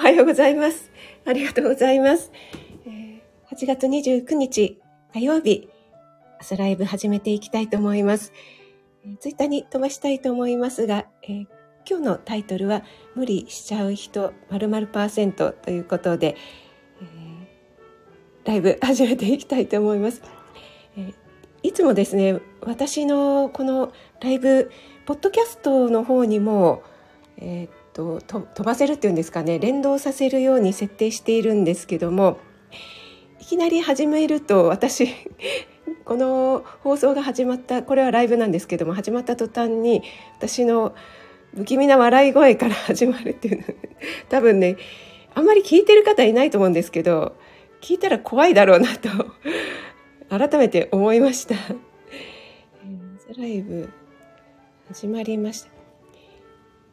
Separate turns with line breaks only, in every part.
おはようございます。ありがとうございます。え、8月29日火曜日、朝ライブ始めていきたいと思います。えー、ツイッターに飛ばしたいと思いますが、えー、今日のタイトルは無理しちゃう人〇〇パーセントということで、え、ライブ始めていきたいと思います。え、いつもですね、私のこのライブ、ポッドキャストの方にも、えーと飛ばせるっていうんですかね連動させるように設定しているんですけどもいきなり始めると私 この放送が始まったこれはライブなんですけども始まった途端に私の不気味な笑い声から始まるっていうの 多分ねあんまり聞いてる方いないと思うんですけど聞いたら怖いだろうなと 改めて思いました。ライブ始まりました。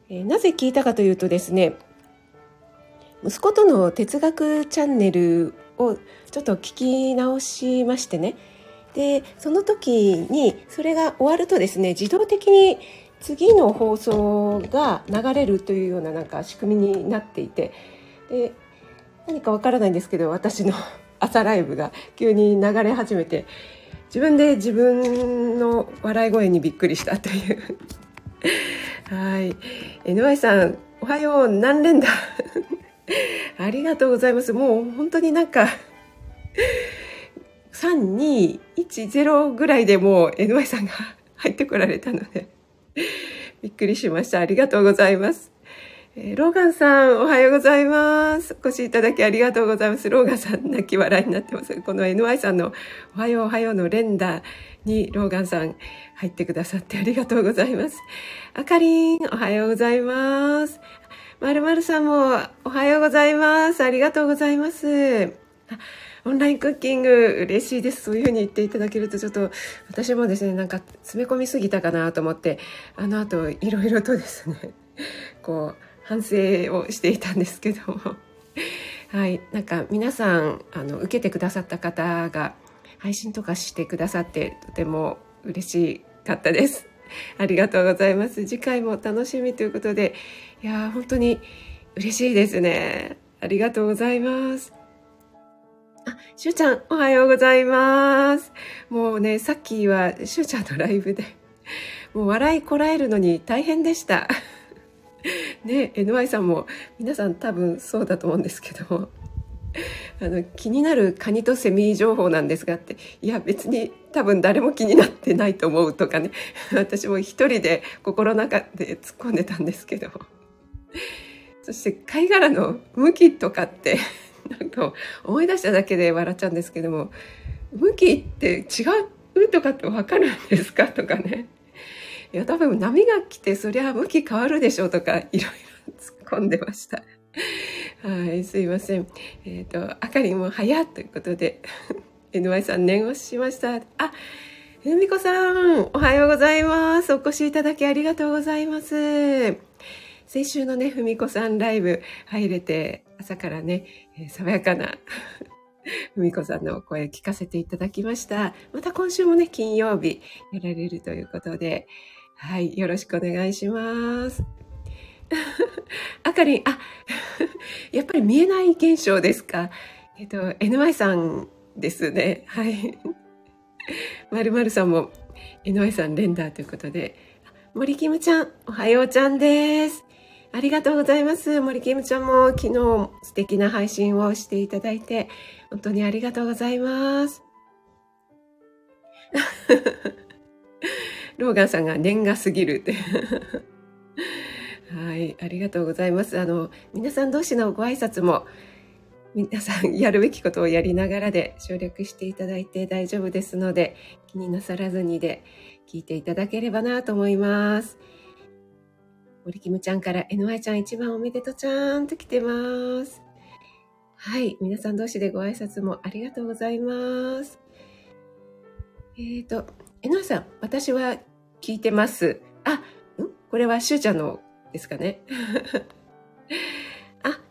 え、なぜ聞いたかというとですね息子との哲学チャンネルをちょっと聞き直しましてね。でその時にそれが終わるとですね自動的に次の放送が流れるというようななんか仕組みになっていて。で何かわからないんですけど私の朝ライブが急に流れ始めて自分で自分の笑い声にびっくりしたという。はい。NY さん、おはよう、何連だ ありがとうございます。もう本当になんか3210ぐらいでもう NY さんが入ってこられたのでびっくりしました。ありがとうございます。え、ローガンさん、おはようございます。お越しいただきありがとうございます。ローガンさん、泣き笑いになってます。この NY さんのおはようおはようの連打にローガンさん入ってくださってありがとうございます。あかりん、おはようございます。まるまるさんもおはようございます。ありがとうございます。オンラインクッキング嬉しいです。そういうふうに言っていただけるとちょっと私もですね、なんか詰め込みすぎたかなと思って、あの後いろいろとですね、こう反省をしていたんですけども。はい、なんか皆さんあの受けてくださった方が配信とかしてくださってとても嬉しかったです。ありがとうございます。次回も楽しみということで、いや本当に嬉しいですね。ありがとうございます。あ、しゅうちゃん、おはようございます。もうね、さっきはしゅうちゃんのライブで、もう笑いこらえるのに大変でした。ね、NY さんも皆さん多分そうだと思うんですけど、あの気になるカニとセミ情報なんですがっていや別に多分誰も気になってないと思うとかね。私も一人で心の中で突っ込んでたんですけど。そして貝殻の向きとかって なんか思い出しただけで笑っちゃうんですけども向きって違うとかって分かるんですか？とかね。いや多分波が来てそりゃ向き変わるでしょうとかいろいろ突っ込んでました。はい、すいません。えっ、ー、と、あかりも早ということで、NY さん念押ししました。あ、ふみこさん、おはようございます。お越しいただきありがとうございます。先週のね、ふみこさんライブ入れて、朝からね、えー、爽やかな ふみこさんのお声聞かせていただきました。また今週もね、金曜日やられるということで、はい、よろしくお願いします。あかりん、あ、やっぱり見えない現象ですか？えっと、NY さんですね。はい。まるまるさんも NY さん連打ということで、森キムちゃん、おはようちゃんです。ありがとうございます。森キムちゃんも昨日素敵な配信をしていただいて、本当にありがとうございます。ローガンさんが念が過ぎるって。はい、ありがとうございます。あの、皆さん同士のご挨拶も、皆さんやるべきことをやりながらで省略していただいて大丈夫ですので、気になさらずにで聞いていただければなと思います。森キムちゃんから NY ちゃん一番おめでとうちゃんと来てます。はい、皆さん同士でご挨拶もありがとうございます。えっ、ー、と、NY さん、私は聞いてます。あ、ん？これはしゅうちゃんのですかね。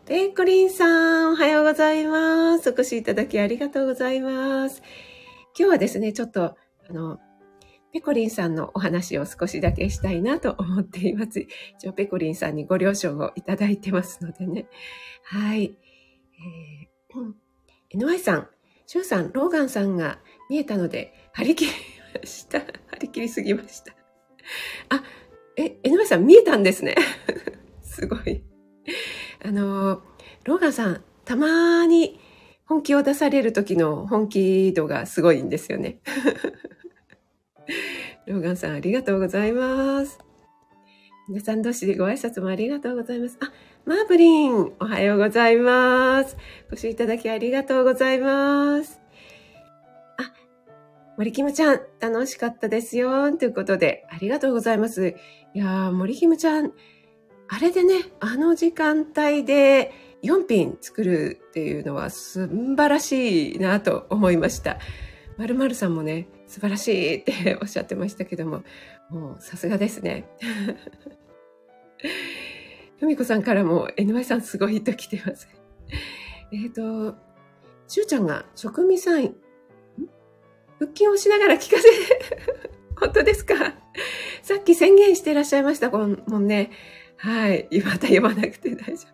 ペコリンさん、おはようございます。お越しいただきありがとうございます。今日はですね、ちょっと、あの、ペコリンさんのお話を少しだけしたいなと思っています。一応ペコリンさんにご了承をいただいてますのでね。はい。えー、NY さん、シュウさん、ローガンさんが見えたので、張り切りました。張り切りすぎました。あ、え、NY さん見えたんですね。すごい。あの、ローガンさん、たまに本気を出される時の本気度がすごいんですよね。ローガンさん、ありがとうございます。皆さん同士でご挨拶もありがとうございます。あ、マーブリン、おはようございます。ご視聴いただきありがとうございます。あ、森キムちゃん、楽しかったですよ。ということで、ありがとうございます。いやー、森キムちゃん、あれでね、あの時間帯で4品作るっていうのは素晴らしいなと思いました。まるまるさんもね、素晴らしいっておっしゃってましたけども、もうさすがですね。ふみこさんからも NY さんすごいと来てます。えっ、と、しゅうちゃんが職味さん、腹筋をしながら聞かせ 本当ですか？さっき宣言してらっしゃいましたもんね。はい。また読まなくて大丈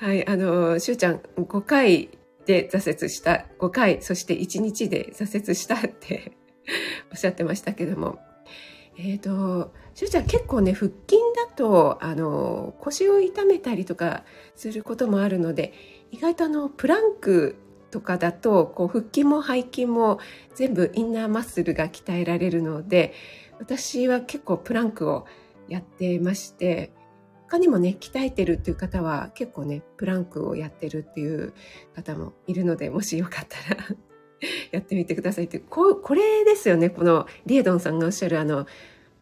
夫。はい。あの、しゅうちゃん5回で挫折した。5回、そして1日で挫折したって おっしゃってましたけども。えっ、ー、と、しゅうちゃん結構ね、腹筋だと、あの、腰を痛めたりとかすることもあるので、意外とあの、プランクとかだと、こう、腹筋も背筋も全部インナーマッスルが鍛えられるので、私は結構プランクをやってまして、他にもね、鍛えてるっていう方は結構ね、プランクをやってるっていう方もいるので、もしよかったら やってみてくださいってこ。これですよね、このリエドンさんがおっしゃるあの、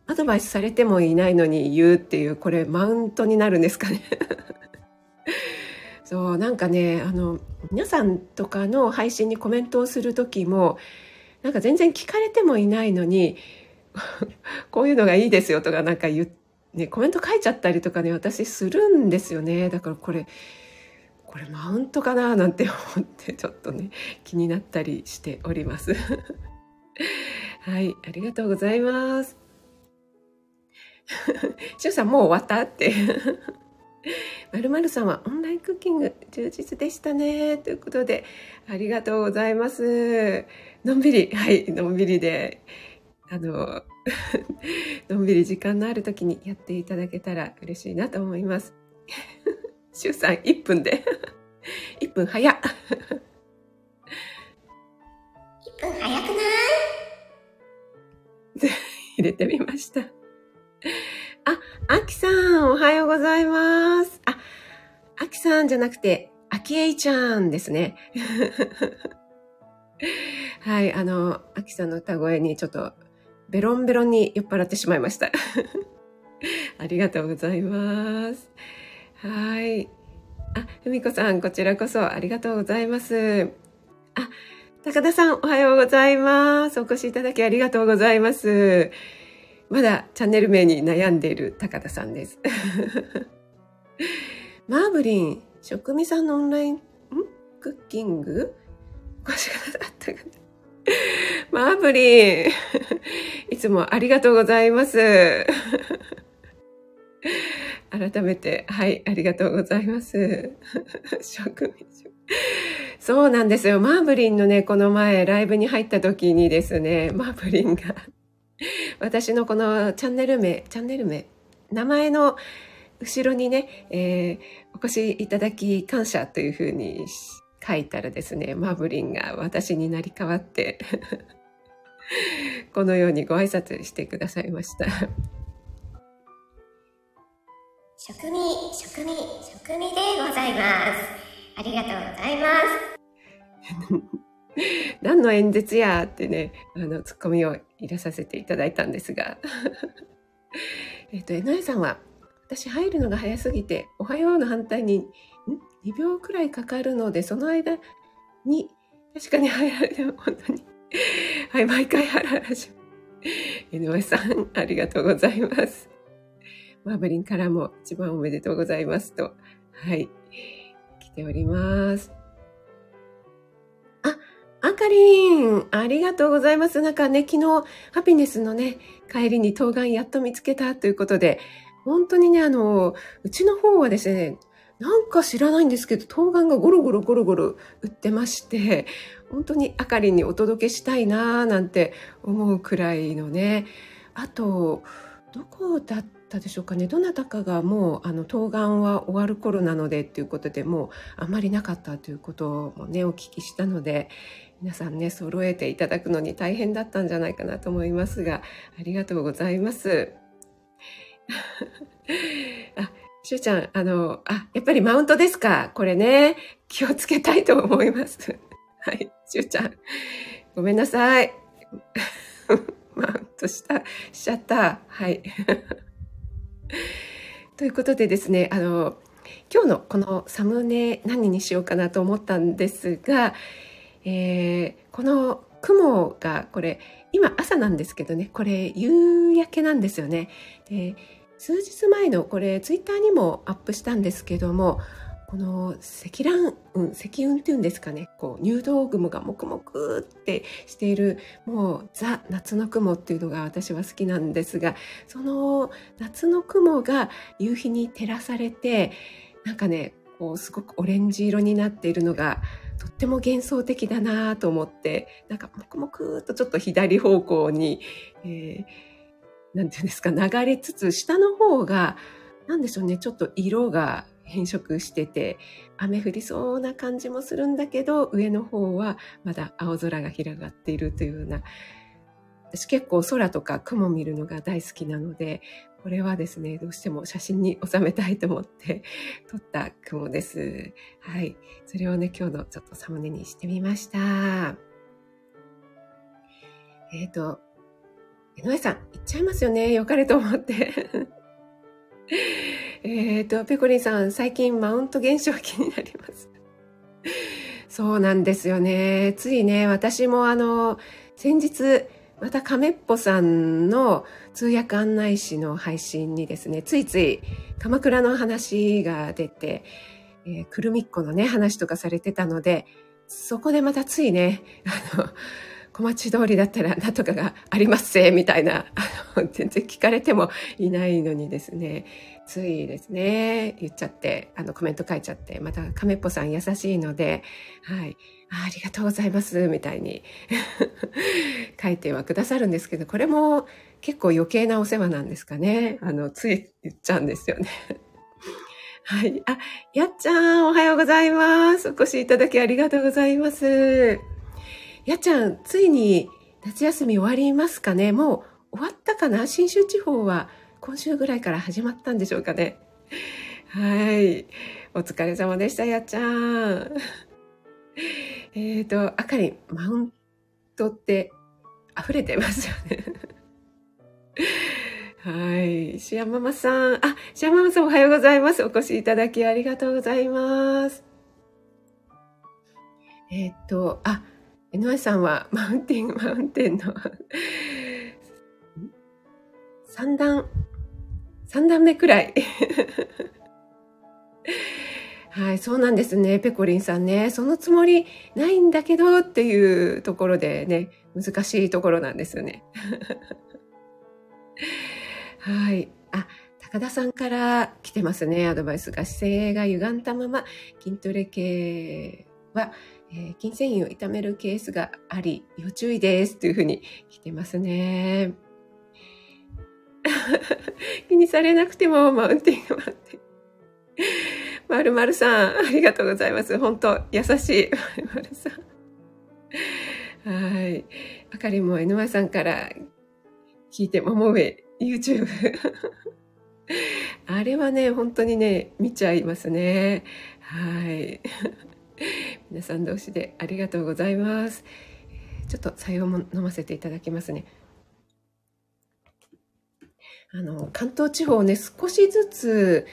アドバイスされてもいないのに言うっていう、これマウントになるんですかね。そう、なんかね、あの、皆さんとかの配信にコメントをする時も、なんか全然聞かれてもいないのに、こういうのがいいですよとかなんか言、ね、コメント書いちゃったりとかね、私するんですよね。だからこれ、これマウントかななんて思って ちょっとね、気になったりしております。はい、ありがとうございます。しゅうさんもう終わったって。まるまるさんはオンラインクッキング充実でしたね。ということで、ありがとうございます。のんびり、はい、のんびりで、あの、のんびり時間のある時にやっていただけたら嬉しいなと思います。シュウさん、1分で。1分早っ。1
分早くない？
入れてみました。あ、あきさん、おはようございます。あ、あきさんじゃなくて、あきえいちゃんですね。はい、あの、あきさんの歌声にちょっとベロンベロンに酔っ払ってしまいました。ありがとうございます。はい。あ、ふみこさん、こちらこそありがとうございます。あ、高田さん、おはようございます。お越しいただきありがとうございます。まだチャンネル名に悩んでいる高田さんです。マーブリン、職味さんのオンライン、ん？クッキング？お越しくださったかなマーブリン、いつもありがとうございます。改めて、はい、ありがとうございます。職味そうなんですよ。マーブリンのね、この前ライブに入った時にですね、マーブリンが、私のこのチャンネル名、チャンネル名、名前の後ろにね、えー、お越しいただき感謝というふうに書いたらですね、マーブリンが私になり変わって このようにご挨拶してくださいました
職味、職味、職味でございます。ありがとうございます。
何の演説やってね、あの、ツッコミを入れさせていただいたんですが。えっと、えのえさんは、私入るのが早すぎて、おはようの反対に2秒くらいかかるので、その間に、確かに入られても本当に。はい、毎回ハラハラします。井上さん、ありがとうございます。マーブリンからも一番おめでとうございますと、はい、来ております。あ、あかリン、ありがとうございます。なんかね、昨日、ハピネスのね、帰りに冬瓜やっと見つけたということで、本当にね、あの、うちの方はですね、なんか知らないんですけど、冬瓜がゴロゴロゴロゴロ売ってまして、本当にあかりにお届けしたいなーなんて思うくらいのね。あと、どこだったでしょうかね。どなたかがもう、あの、冬瓜は終わる頃なのでっていうことでもうあまりなかったということもね、お聞きしたので、皆さんね、揃えていただくのに大変だったんじゃないかなと思いますが、ありがとうございます。あ、しゅうちゃん、あの、あ、やっぱりマウントですか？これね、気をつけたいと思います。はい、しゅうちゃん。ごめんなさい。マウントした、しちゃった。はい。ということでですね、あの、今日のこのサムネ何にしようかなと思ったんですが、えー、この雲がこれ今朝なんですけどねこれ夕焼けなんですよね。で数日前のこれツイッターにもアップしたんですけどもこの積乱雲積雲っていうんですかね。こう入道雲がもくもくってしているもうザ夏の雲っていうのが私は好きなんですがその夏の雲が夕日に照らされてなんかねこうすごくオレンジ色になっているのがとっても幻想的だなと思ってなんかもくもくっとちょっと左方向に、えーなんていうんですか、流れつつ、下の方が、なんでしょうね、ちょっと色が変色してて、雨降りそうな感じもするんだけど、上の方はまだ青空が広がっているというような、私結構空とか雲見るのが大好きなので、これはですね、どうしても写真に収めたいと思って 撮った雲です。はい。それをね、今日のちょっとサムネにしてみました。えっ、ー、と、江上さん、行っちゃいますよね。良かれと思って。えっと、ペコリンさん、最近マウント現象気になります。そうなんですよね。ついね、私もあの、先日、また亀っぽさんの通訳案内士の配信にですね、ついつい鎌倉の話が出て、えー、くるみっこのね、話とかされてたので、そこでまたついね、あの、小町通りだったらなんとかがありますせ、みたいな、あの、全然聞かれてもいないのにですね、ついですね、言っちゃって、あの、コメント書いちゃって、また亀っぽさん優しいので、はい、あありがとうございます、みたいに 書いてはくださるんですけど、これも結構余計なお世話なんですかね。あの、つい言っちゃうんですよね。はい。あ、やっちゃん、おはようございます。お越しいただきありがとうございます。やちゃん、ついに夏休み終わりますかね？もう終わったかな？新州地方は今週ぐらいから始まったんでしょうかね？はい。お疲れ様でした、やっちゃん。えっ、と、あかりん、マウントって溢れてますよね。はい。シアママさん。あ、シアママさんおはようございます。お越しいただきありがとうございます。えっ、ー、と、あ、江上さんは マウンテン、マウンテンの 3段、3段目くらい。はい、そうなんですね。ペコリンさんね。そのつもりないんだけどっていうところでね、難しいところなんですよね。はい。あ、高田さんから来てますね。アドバイスが姿勢が歪んだまま筋トレ系はえー、筋繊維を痛めるケースがあり、要注意ですというふうに来てますね。気にされなくてもマウンティンが待って。まるまるさん、ありがとうございます。本当優しい。まるまるさん。はい。あかりも NY さんから聞いて、もも上、YouTube。あれはね、本当にね、見ちゃいますね。はい。皆さん同士でありがとうございます。ちょっと採用も飲ませていただきますね。あの、関東地方ね、少しずつ、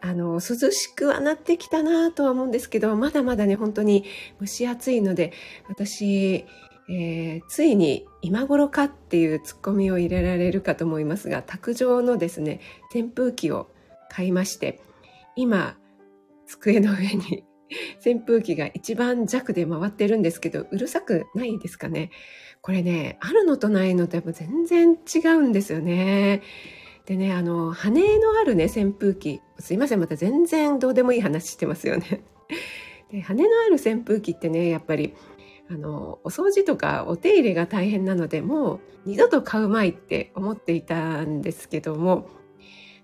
あの、涼しくはなってきたなとは思うんですけど、まだまだね、本当に蒸し暑いので、私、えー、ついに今頃かっていうツッコミを入れられるかと思いますが、卓上のですね、扇風機を買いまして、今、机の上に扇風機が一番弱で回ってるんですけど、うるさくないですかね？これね、あるのとないのとやっぱ全然違うんですよね。でね、あの、羽のあるね、扇風機。すいません、また全然どうでもいい話してますよね。で羽のある扇風機ってね、やっぱり、あの、お掃除とかお手入れが大変なので、もう二度と買うまいって思っていたんですけども、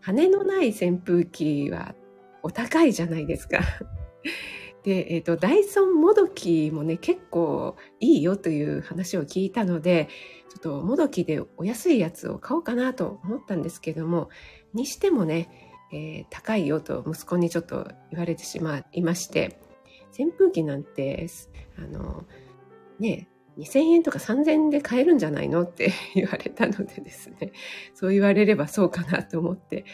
羽のない扇風機はお高いじゃないですか。で、え、ー、と、ダイソンもどきもね、結構いいよという話を聞いたので、ちょっともどきでお安いやつを買おうかなと思ったんですけども、にしてもね、えー、高いよと息子にちょっと言われてしまいまして、扇風機なんて、あの、ね、2000円とか3000円で買えるんじゃないのって 言われたのでですね、そう言われればそうかなと思って、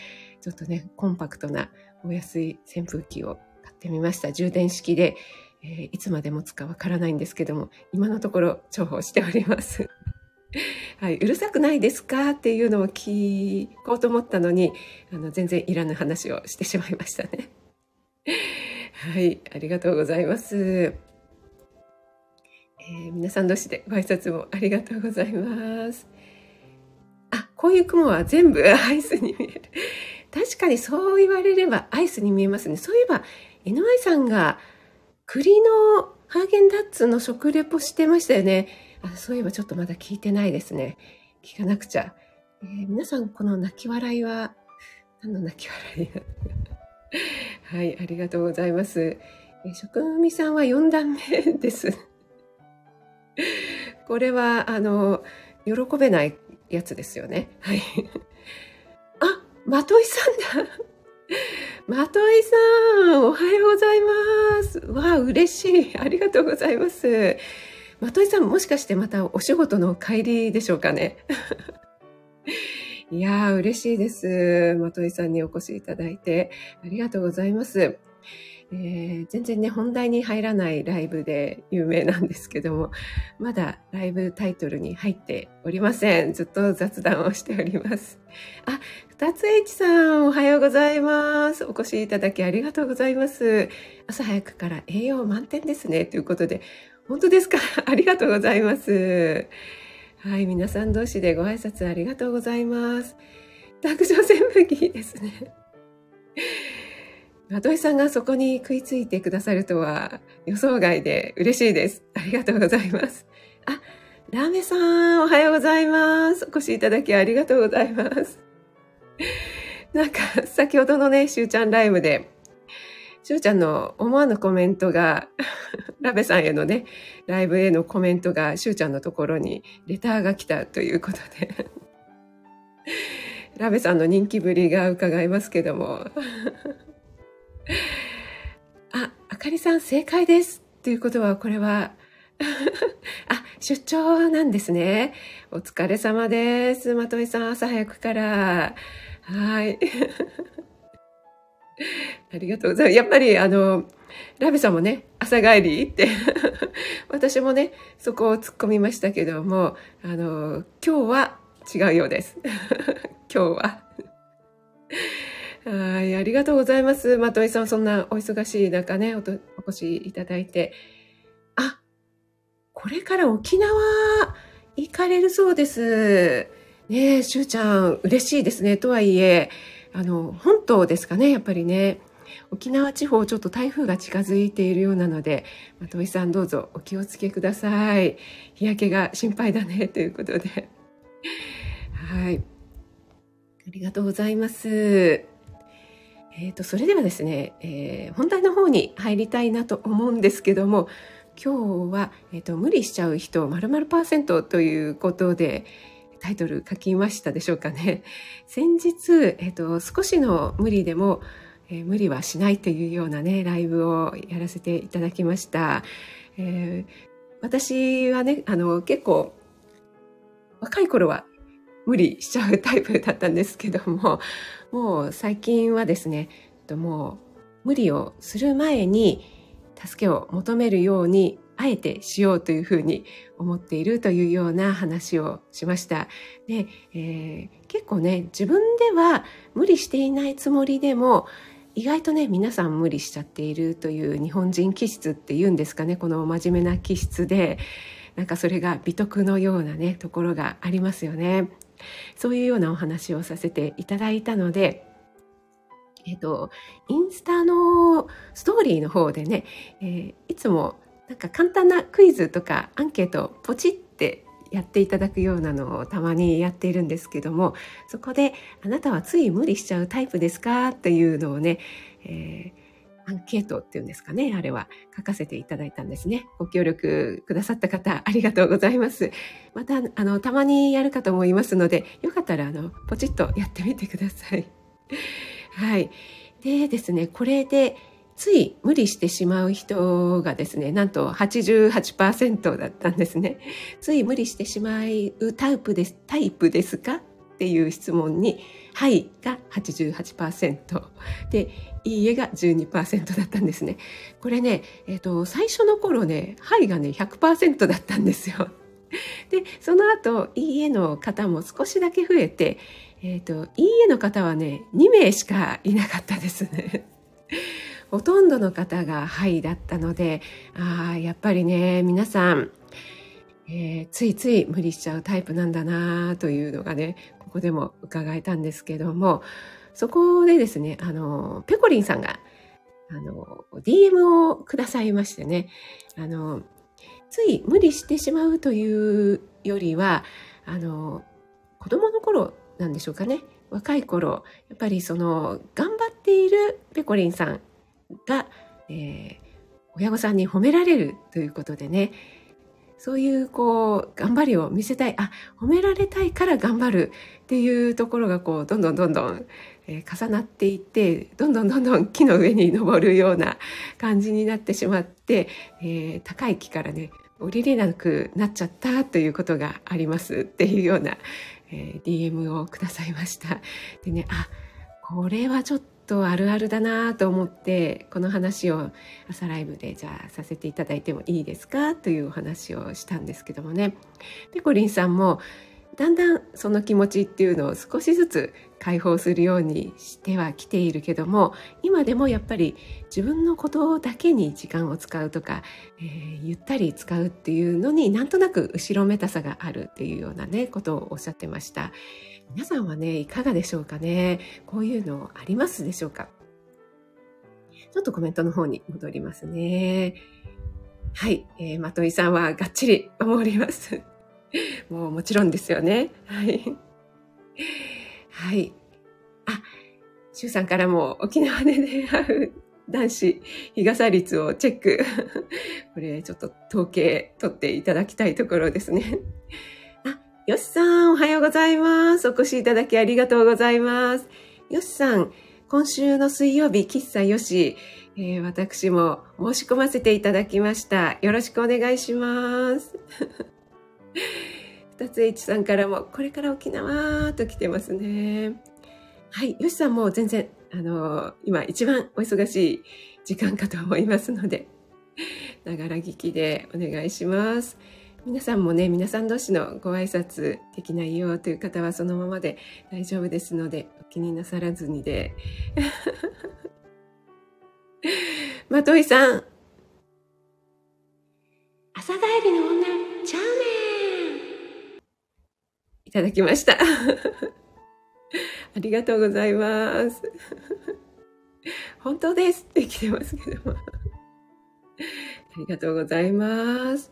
ちょっとね、コンパクトなお安い扇風機をってみました。充電式で、えー、いつまで持つかわからないんですけども、今のところ重宝しております。はい、うるさくないですか？っていうのを聞こうと思ったのに、あの、全然いらぬ話をしてしまいましたね。はい、ありがとうございます。えー、皆さん同士でご挨拶もありがとうございます。あ、こういう雲は全部アイスに見える。確かにそう言われればアイスに見えますね。そういえば NY さんが栗のハーゲンダッツの食レポしてましたよね。あそういえばちょっとまだ聞いてないですね。聞かなくちゃ。えー、皆さん、この泣き笑いは、何の泣き笑い はい、ありがとうございます。えー、職務さんは4段目です。これは、あの、喜べないやつですよね。はい。あ、まといさんだ。まといさん、おはようございます。わあ、嬉しい。ありがとうございます。まといさん、もしかしてまたお仕事の帰りでしょうかね。いやー、嬉しいです。まといさんにお越しいただいて、ありがとうございます。えー、全然ね、本題に入らないライブで有名なんですけども、まだライブタイトルに入っておりません。ずっと雑談をしております。あ、二つ H さん、おはようございます。お越しいただきありがとうございます。朝早くから栄養満点ですね。ということで、本当ですか？ありがとうございます。はい、皆さん同士でご挨拶ありがとうございます。卓上扇風機ですね。と井さんがそこに食いついてくださるとは予想外で嬉しいです。ありがとうございます。あ、ラーメさん、おはようございます。お越しいただきありがとうございます。なんか、先ほどのね、しゅうちゃんライブで、しゅうちゃんの思わぬコメントが、ラベさんへのね、ライブへのコメントが、しゅうちゃんのところにレターが来たということで、ラベさんの人気ぶりが伺えますけども、あ、あかりさん正解です。ということは、これは、あ、出張なんですね。お疲れ様です。まといさん、朝早くから。はい。ありがとうございます。やっぱり、あの、ラビさんもね、朝帰りって私もね、そこを突っ込みましたけども、あの、今日は違うようです。今日は。はい、ありがとうございます。まといさん、そんなお忙しい中ね、おお越しいただいて。あ、これから沖縄行かれるそうです。ねえ、しゅうちゃん、嬉しいですね。とはいえ、あの、本島ですかね、やっぱりね。沖縄地方、ちょっと台風が近づいているようなので、まといさんどうぞお気をつけください。日焼けが心配だね、ということで。はい。ありがとうございます。えーと、それではですね、えー、本題の方に入りたいなと思うんですけども今日は、えーと、無理しちゃう人〇〇パーセントということでタイトル書きましたでしょうかね。先日、えーと、少しの無理でも、えー、無理はしないというようなねライブをやらせていただきました。えー、私はねあの結構若い頃は無理しちゃうタイプだったんですけども もう最近はですねもう無理をする前に助けを求めるようにあえてしようというふうに思っているというような話をしました。で、えー、結構ね自分では無理していないつもりでも意外とね皆さん無理しちゃっているという日本人気質っていうんですかねこの真面目な気質でなんかそれが美徳のようなねところがありますよねそういうようなお話をさせていただいたのでえっ、とインスタのストーリーの方でね、えー、いつもなんか簡単なクイズとかアンケートポチってやっていただくようなのをたまにやっているんですけどもそこで「あなたはつい無理しちゃうタイプですか?」っていうのをね、えー、アンケートっていうんですかねあれは。書かせていただいたんですね。ご協力くださった方ありがとうございます。またあのたまにやるかと思いますのでよかったらあのポチッとやってみてください。はい。でですねこれでつい無理してしまう人がですね、なんと88%だったんですね。つい無理してしまうタイプです、タイプですか？っていう質問に、はいが88%で、いいえが12%だったんですね。これね、えっ、ー、と、最初の頃ね、はいがね、100%だったんですよ。で、その後、いいえの方も少しだけ増えて、えっ、ー、と、いいえの方はね、2名しかいなかったですね。ほとんどの方が「はい」だったのでああやっぱりね皆さん、えー、ついつい無理しちゃうタイプなんだなというのがねここでも伺えたんですけどもそこでですねあのペコリンさんがあの DM をくださいましてねあのつい無理してしまうというよりはあの子供の頃なんでしょうかね若い頃やっぱりその頑張っているペコリンさんが、えー、親御さんに褒められるということでねそういうこう頑張りを見せたいあ褒められたいから頑張るっていうところがこうどんどんどんどん、えー、重なっていってどんどん どんどん木の上に登るような感じになってしまって、えー、高い木からね降りれなくなっちゃったということがありますっていうような、えー、DM をくださいました。でねあこれはちょっとあるあるだなと思ってこの話を朝ライブでじゃあさせていただいてもいいですかというお話をしたんですけどもねペコリンさんもだんだんその気持ちっていうのを少しずつ解放するようにしてはきているけども今でもやっぱり自分のことだけに時間を使うとか、えー、ゆったり使うっていうのになんとなく後ろめたさがあるっていうようなねことをおっしゃってました。皆さんはね、いかがでしょうかね？こういうのありますでしょうか？ちょっとコメントの方に戻りますね。はい。えー、まといさんはがっちり守ります。もうもちろんですよね。はい。はい。あ、シュウさんからも沖縄で出会う男子日傘率をチェック。これちょっと統計取っていただきたいところですね。あよしさん、おはようございます。お越しいただきありがとうございます。よしさん、今週の水曜日、喫茶よし、えー、私も申し込ませていただきました。よろしくお願いします。二つ H さんからも、これから沖縄と来てますね。はい、よしさんも全然、あのー、今一番お忙しい時間かと思いますので、ながら聞きでお願いします。皆さんもね、皆さん同士のご挨拶できないよという方はそのままで大丈夫ですので、お気になさらずにで。まといさん。朝帰りの女、チャーメンいただきました。ありがとうございます。本当ですって来てますけども。ありがとうございます。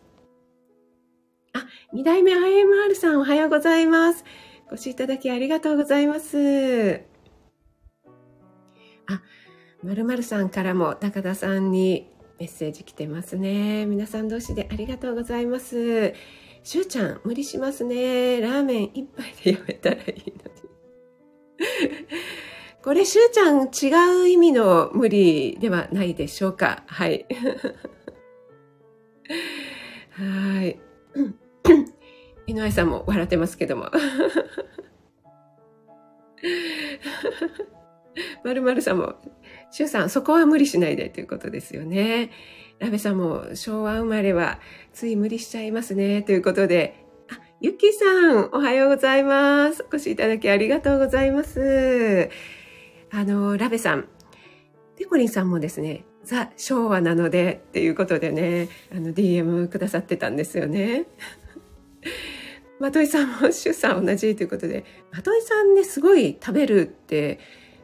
あ、二代目 IMR さんおはようございます。ご視聴いただきありがとうございます。あ、まるまるさんからも高田さんにメッセージ来てますね。皆さん同士でありがとうございます。しゅうちゃん、無理しますね。ラーメン一杯でやめたらいいのに。これ、しゅうちゃん、違う意味の無理ではないでしょうか。はい。はい。井上さんも笑ってますけども。まるまるさんも、しゅうさん、そこは無理しないでということですよね。ラベさんも、昭和生まれは、つい無理しちゃいますね、ということで、あ、ゆきさん、おはようございます。お越しいただきありがとうございます。あの、ラベさん、ペコリンさんもですね、ザ・昭和なのでっていうことでね、あの DM くださってたんですよね。まといさんもシュさん同じということで、まといさんね、すごい食べるって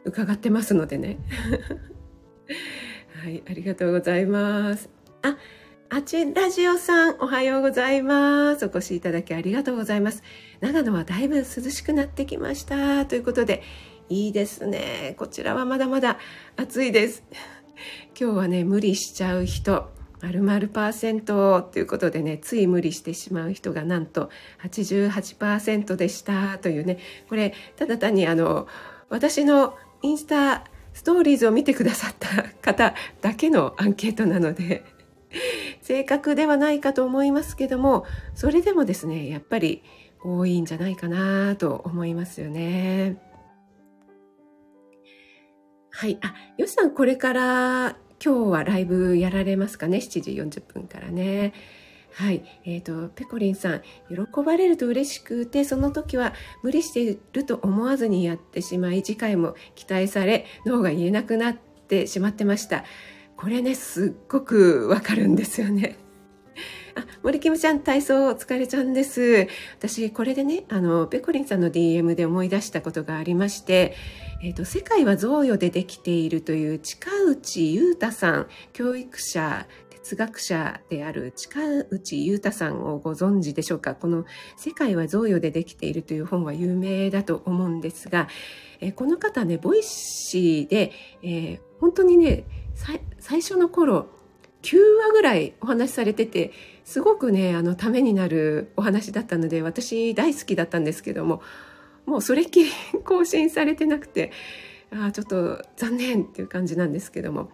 伺ってますのでね。はい、ありがとうございます。あ、あちラジオさん、おはようございます。お越しいただきありがとうございます。長野はだいぶ涼しくなってきました。ということで、いいですね。こちらはまだまだ暑いです。今日はね、無理しちゃう人、〇〇パーセントということでね、つい無理してしまう人がなんと88%でしたというね、これ、ただ単にあの、私のインスタストーリーズを見てくださった方だけのアンケートなので、正確ではないかと思いますけども、それでもですね、やっぱり多いんじゃないかなと思いますよね。はい。あ、よしさん、これから今日はライブやられますかね ?7 時40分からね。はい。えっ、ー、と、ペコリンさん、喜ばれると嬉しくて、その時は無理していると思わずにやってしまい、次回も期待され、脳が言えなくなってしまってました。これね、すっごくわかるんですよね。あ、森キムちゃん、体操お疲れちゃんです。私、これでね、あの、ペコリンさんの DM で思い出したことがありまして、えっ、ー、と、世界は贈与でできているという近内裕太さん、教育者、哲学者である近内裕太さんをご存知でしょうか？この世界は贈与でできているという本は有名だと思うんですが、え、この方ね、 Voicy で、えー、本当にね、最初の頃、9話ぐらいお話しされてて、すごくね、あの、ためになるお話だったので、私大好きだったんですけども、もうそれっきり更新されてなくて、あちょっと残念っていう感じなんですけども、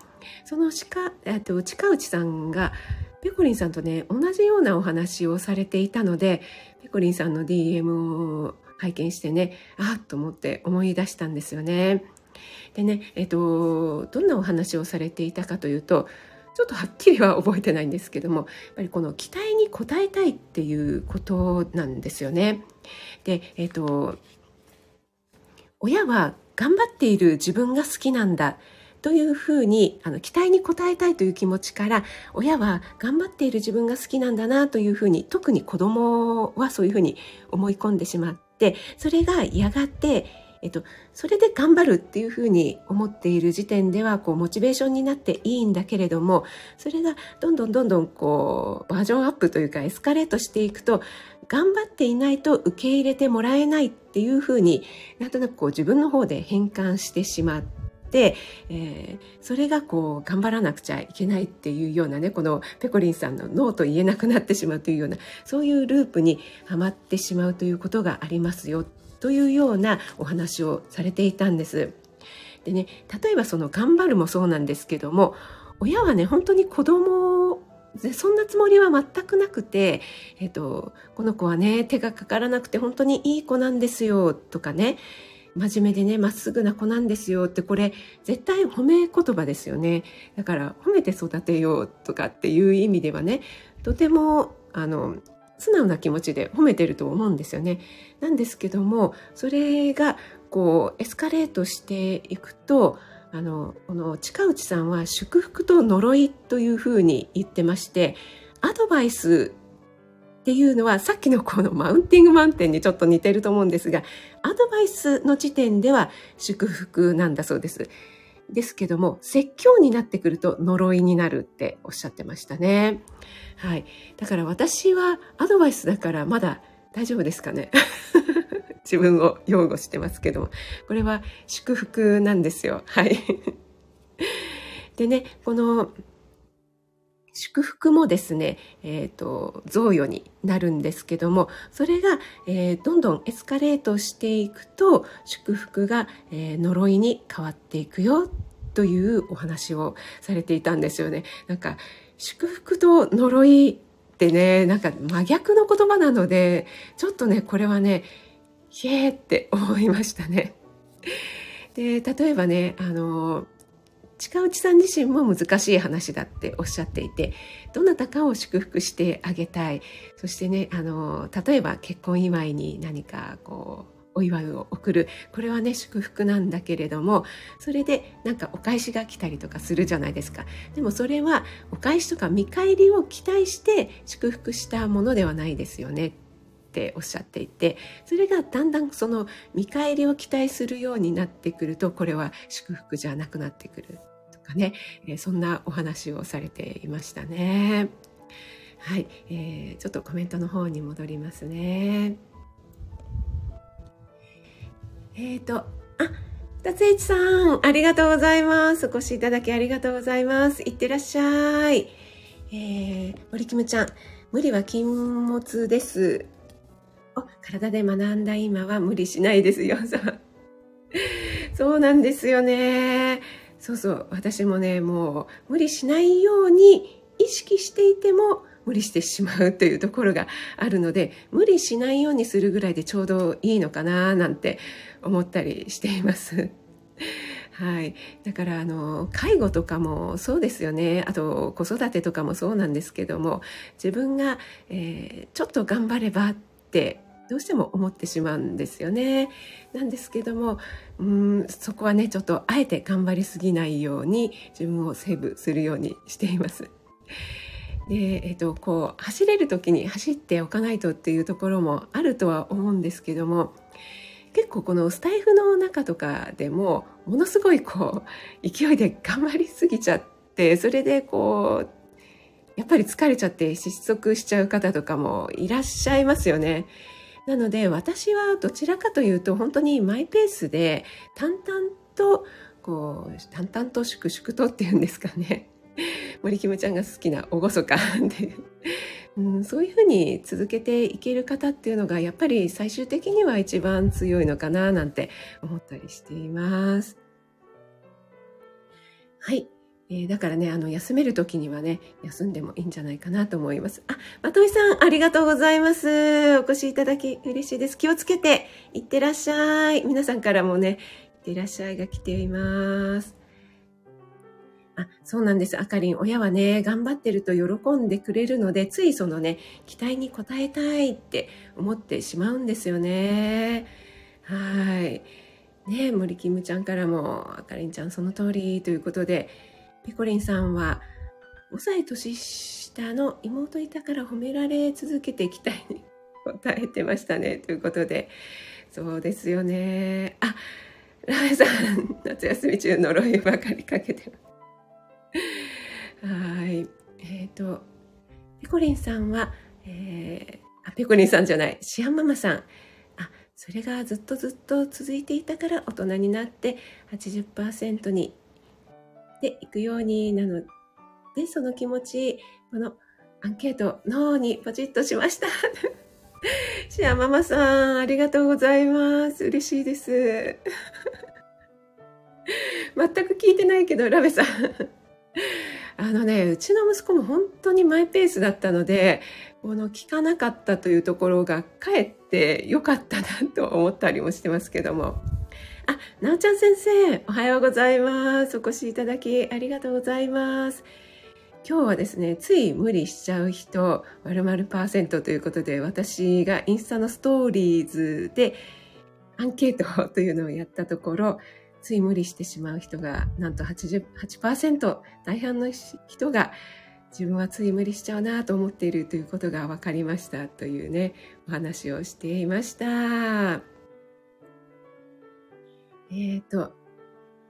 その近、えっと、近内さんが、ペコリンさんとね、同じようなお話をされていたので、ペコリンさんの DM を拝見してね、あっと思って思い出したんですよね。でね、えっと、どんなお話をされていたかというと、ちょっとはっきりは覚えてないんですけどもやっぱりこの期待に応えたいっていうことなんですよね。で、えっ、と親は頑張っている自分が好きなんだというふうにあの期待に応えたいという気持ちから親は頑張っている自分が好きなんだなというふうに特に子供はそういうふうに思い込んでしまってそれがやがてえっと、それで頑張るっていうふうに思っている時点ではこうモチベーションになっていいんだけれどもそれがどんどんどんどんこうバージョンアップというかエスカレートしていくと頑張っていないと受け入れてもらえないっていうふうになんとなくこう自分の方で変換してしまって、えー、それがこう頑張らなくちゃいけないっていうようなねこのペコリンさんのノーと言えなくなってしまうというようなそういうループにはまってしまうということがありますよというようなお話をされていたんです。でね、例えばその頑張るもそうなんですけども、親はね、本当に子供そんなつもりは全くなくて、えっと、この子はね、手がかからなくて本当にいい子なんですよとかね、真面目でね、まっすぐな子なんですよって、これ絶対褒め言葉ですよね。だから褒めて育てようとかっていう意味ではね、とても、あの、素直な気持ちで褒めてると思うんですよね。なんですけどもそれがこうエスカレートしていくとあのこの近内さんは祝福と呪いというふうに言ってましてアドバイスっていうのはさっきのこのマウンティングマウンテンにちょっと似てると思うんですがアドバイスの時点では祝福なんだそうです。ですけども説教になってくると呪いになるっておっしゃってましたね。はい。だから私はアドバイスだからまだ大丈夫ですかね 自分を擁護してますけども。これは祝福なんですよ。はい。でね、この祝福もですね、え、ー、と、贈与になるんですけども、それが、えー、どんどんエスカレートしていくと、祝福が、えー、呪いに変わっていくよというお話をされていたんですよね。なんか、祝福と呪いってね、なんか真逆の言葉なので、ちょっとね、これはね、ひえーって思いましたね。で、例えばね、あの、近内さん自身も難しい話だっておっしゃっていてどなたかを祝福してあげたい。そしてねあの例えば結婚祝いに何かこうお祝いを送る。これはね祝福なんだけれどもそれでなんかお返しが来たりとかするじゃないですか。でもそれはお返しとか見返りを期待して祝福したものではないですよね。っておっしゃっていてそれがだんだんその見返りを期待するようになってくるとこれは祝福じゃなくなってくる。かね、えそんなお話をされていましたね。はい、えー、ちょっとコメントの方に戻りますね。えっ、ー、と、あ、二つ一さん、ありがとうございます。お越しいただきありがとうございます。いってらっしゃい。えー、森キムちゃん、無理は禁物です。お、体で学んだ今は無理しないですよ、そうなんですよね。そうそう、私もね、もう無理しないように意識していても、無理してしまうというところがあるので無理しないようにするぐらいでちょうどいいのかななんて思ったりしています。はい、だからあの介護とかもそうですよね。あと子育てとかもそうなんですけども自分が、えー、ちょっと頑張ればってどうしても思ってしまうんですよね。なんですけどもうんそこはねちょっとあえて頑張りすぎないように自分をセーブするようにしています。で、えっと、こう走れる時に走っておかないとっていうところもあるとは思うんですけども結構このスタイフの中とかでもものすごいこう勢いで頑張りすぎちゃってそれでこうやっぱり疲れちゃって失速しちゃう方とかもいらっしゃいますよね。なので私はどちらかというと本当にマイペースで淡々とこう淡々と粛々とっていうんですかね 森キムちゃんが好きな厳かっていう、うん、そういうふうに続けていける方っていうのがやっぱり最終的には一番強いのかななんて思ったりしています。はい。えー、だからね、あの、休める時にはね、休んでもいいんじゃないかなと思います。あ、まといさん、ありがとうございます。お越しいただき嬉しいです。気をつけて、いってらっしゃい。皆さんからもね、いってらっしゃいが来ています。あ、そうなんです。あかりん、親はね、頑張ってると喜んでくれるので、ついそのね、期待に応えたいって思ってしまうんですよね。はい。ね森キムちゃんからも、あかりんちゃんその通りということで、ペコリンさんは、5歳年下の妹いたから褒められ続けていきたいに 答えてましたね。ということで、そうですよね。あ、ラメさん、夏休み中呪いばかりかけてます。はい。えっ、ー、と、ペコリンさんは、えー、あ、ペコリンさんじゃない、シアンママさん。あ、それがずっとずっと続いていたから大人になって80%にでいくようになので、その気持ち、このアンケート、脳にポチッとしました。シアママさん、ありがとうございます。嬉しいです。全く聞いてないけど、ラベさん。あのね、うちの息子も本当にマイペースだったので、この聞かなかったというところがかえって良かったなと思ったりもしてますけども。あ、なおちゃん先生、おはようございます。お越しいただきありがとうございます。今日はですね、つい無理しちゃう人、〇〇パーセントということで、私がインスタのストーリーズでアンケートというのをやったところ、つい無理してしまう人がなんと88%大半の人が自分はつい無理しちゃうなと思っているということが分かりましたというねお話をしていましたえっ、ー、と。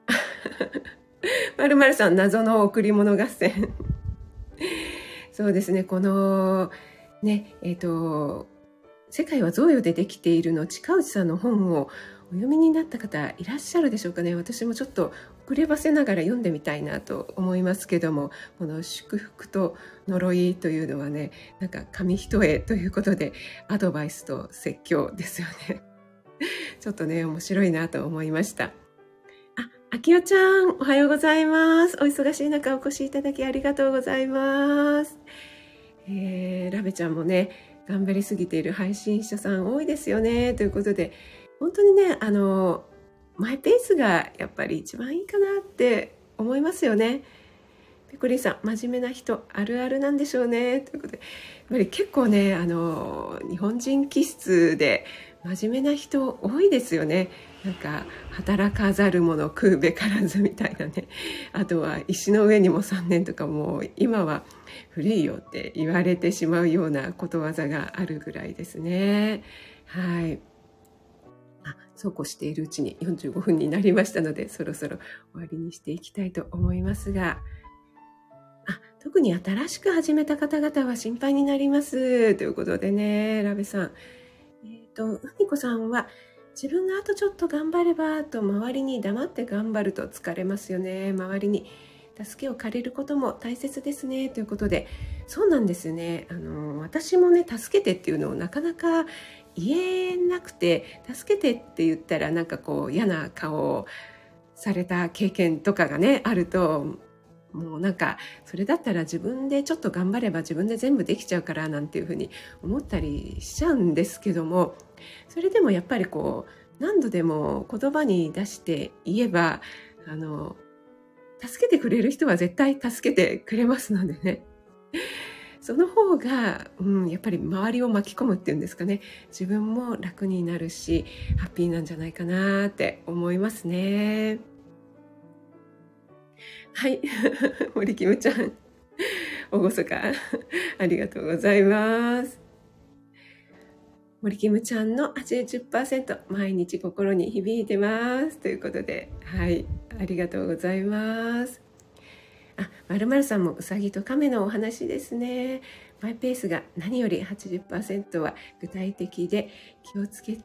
まるまるさん謎の贈り物合戦。そうですねこのねえっ、ー、と世界は贈与でできているの近内さんの本をお読みになった方いらっしゃるでしょうかね。私もちょっと遅ればせながら読んでみたいなと思いますけどもこの祝福と呪いというのはねなんか紙一重ということでアドバイスと説教ですよね。ちょっとね面白いなと思いました。あ、あきおちゃんおはようございます。お忙しい中お越しいただきありがとうございます。えー、ラベちゃんもね頑張りすぎている配信者さん多いですよね。ということで本当にね、あの、マイペースがやっぱり一番いいかなって思いますよね。ペコリさん、真面目な人、あるあるなんでしょうね。ということで、やっぱり結構ね、あの、日本人気質で、真面目な人多いですよね。なんか、働かざる者食うべからずみたいなね。あとは、石の上にも3年とかもう、今は古いよって言われてしまうようなことわざがあるぐらいですね。はい。あ、そうこうしているうちに45分になりましたので、そろそろ終わりにしていきたいと思いますが、あ、特に新しく始めた方々は心配になります。ということでね、ラベさん。っ、と、うみこさんは、自分があとちょっと頑張ればと周りに黙って頑張ると疲れますよね。周りに助けを借りることも大切ですね。ということで、そうなんですよね。あの、私もね、助けてっていうのをなかなか言えなくて、助けてって言ったらなんかこう嫌な顔をされた経験とかがね、あると、もうなんかそれだったら自分でちょっと頑張れば自分で全部できちゃうからなんていうふうに思ったりしちゃうんですけどもそれでもやっぱりこう何度でも言葉に出して言えばあの助けてくれる人は絶対助けてくれますのでね その方が、うん、やっぱり周りを巻き込むっていうんですかね自分も楽になるしハッピーなんじゃないかなって思いますね。はい。森キムちゃん。おごそか。ありがとうございます。森キムちゃんの80%毎日心に響いてます。ということで、はい。ありがとうございます。あ、まるまるさんもうさぎと亀のお話ですね。マイペースが何より80%は具体的で気をつけ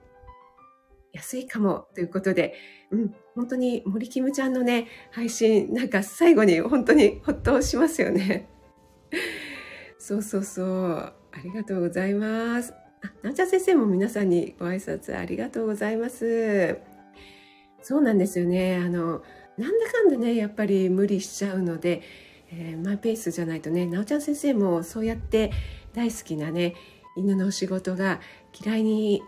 やすいかもということで、うん、本当に森キムちゃんのね、配信、なんか最後に本当に ほっとしますよね。そうそうそう。ありがとうございます。あ、なおちゃん先生も皆さんにご挨拶ありがとうございます。そうなんですよね。あの、なんだかんだね、やっぱり無理しちゃうので、えー、マイペースじゃないとね、なおちゃん先生もそうやって大好きなね、犬の仕事が嫌いに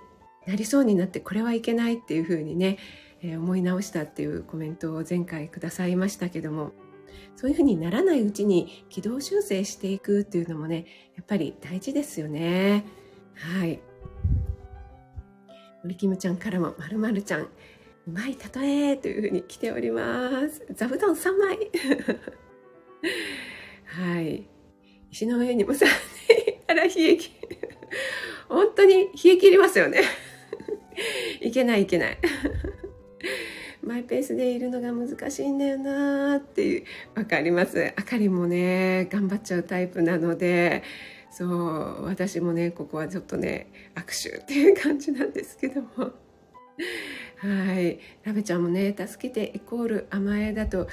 なりそうになってこれはいけないっていうふうにね、えー、思い直したっていうコメントを前回くださいましたけどもそういうふうにならないうちに軌道修正していくっていうのもねやっぱり大事ですよね。はい。森キムちゃんからもまるまるちゃんうまい例えというふうに来ております。座布団3枚。はい。石の上にもさあら冷え切本当に冷え切りますよね。いけないいけない。マイペースでいるのが難しいんだよなーっていう、わかります。あかりもね、頑張っちゃうタイプなので、そう、私もね、ここはちょっとね、握手っていう感じなんですけども。はい。ラベちゃんもね、助けてイコール甘えだと、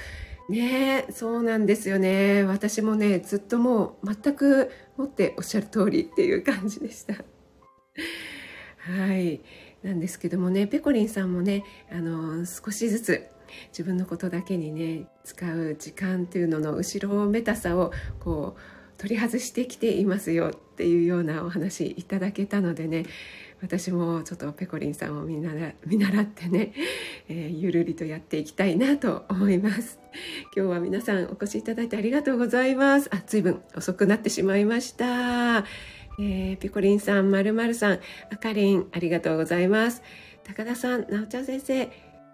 ねそうなんですよね。私もね、ずっともう全くもっておっしゃる通りっていう感じでした。はい。なんですけどもねペコリンさんもねあの少しずつ自分のことだけにね使う時間っていうのの後ろめたさをこう取り外してきていますよっていうようなお話いただけたのでね私もちょっとペコリンさんを見習見習ってね、えー、ゆるりとやっていきたいなと思います。今日は皆さんお越しいただいてありがとうございます。あ随分遅くなってしまいました。えー、ピコリンさん、まるまるさん、あかりん、ありがとうございます。高田さん、なおちゃん先生、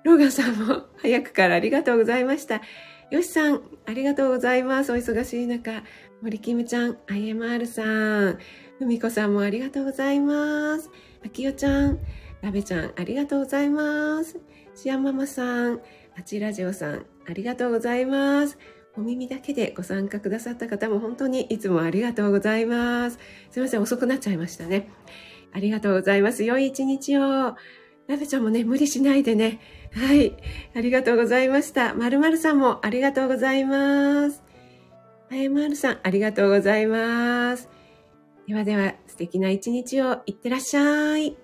ローガンさんも早くからありがとうございました。よしさん、ありがとうございます。お忙しい中。森キムちゃん、IMR さん、ふみこさんもありがとうございます。あきよちゃん、ラベちゃん、ありがとうございます。シアママさん、あちラジオさん、ありがとうございます。お耳だけでご参加くださった方も本当にいつもありがとうございます。すいません、遅くなっちゃいましたね。ありがとうございます。良い一日を。ラベちゃんもね、無理しないでね。はい。ありがとうございました。まるまるさんもありがとうございます。あやまるさん、ありがとうございます。ではでは、素敵な一日をいってらっしゃい。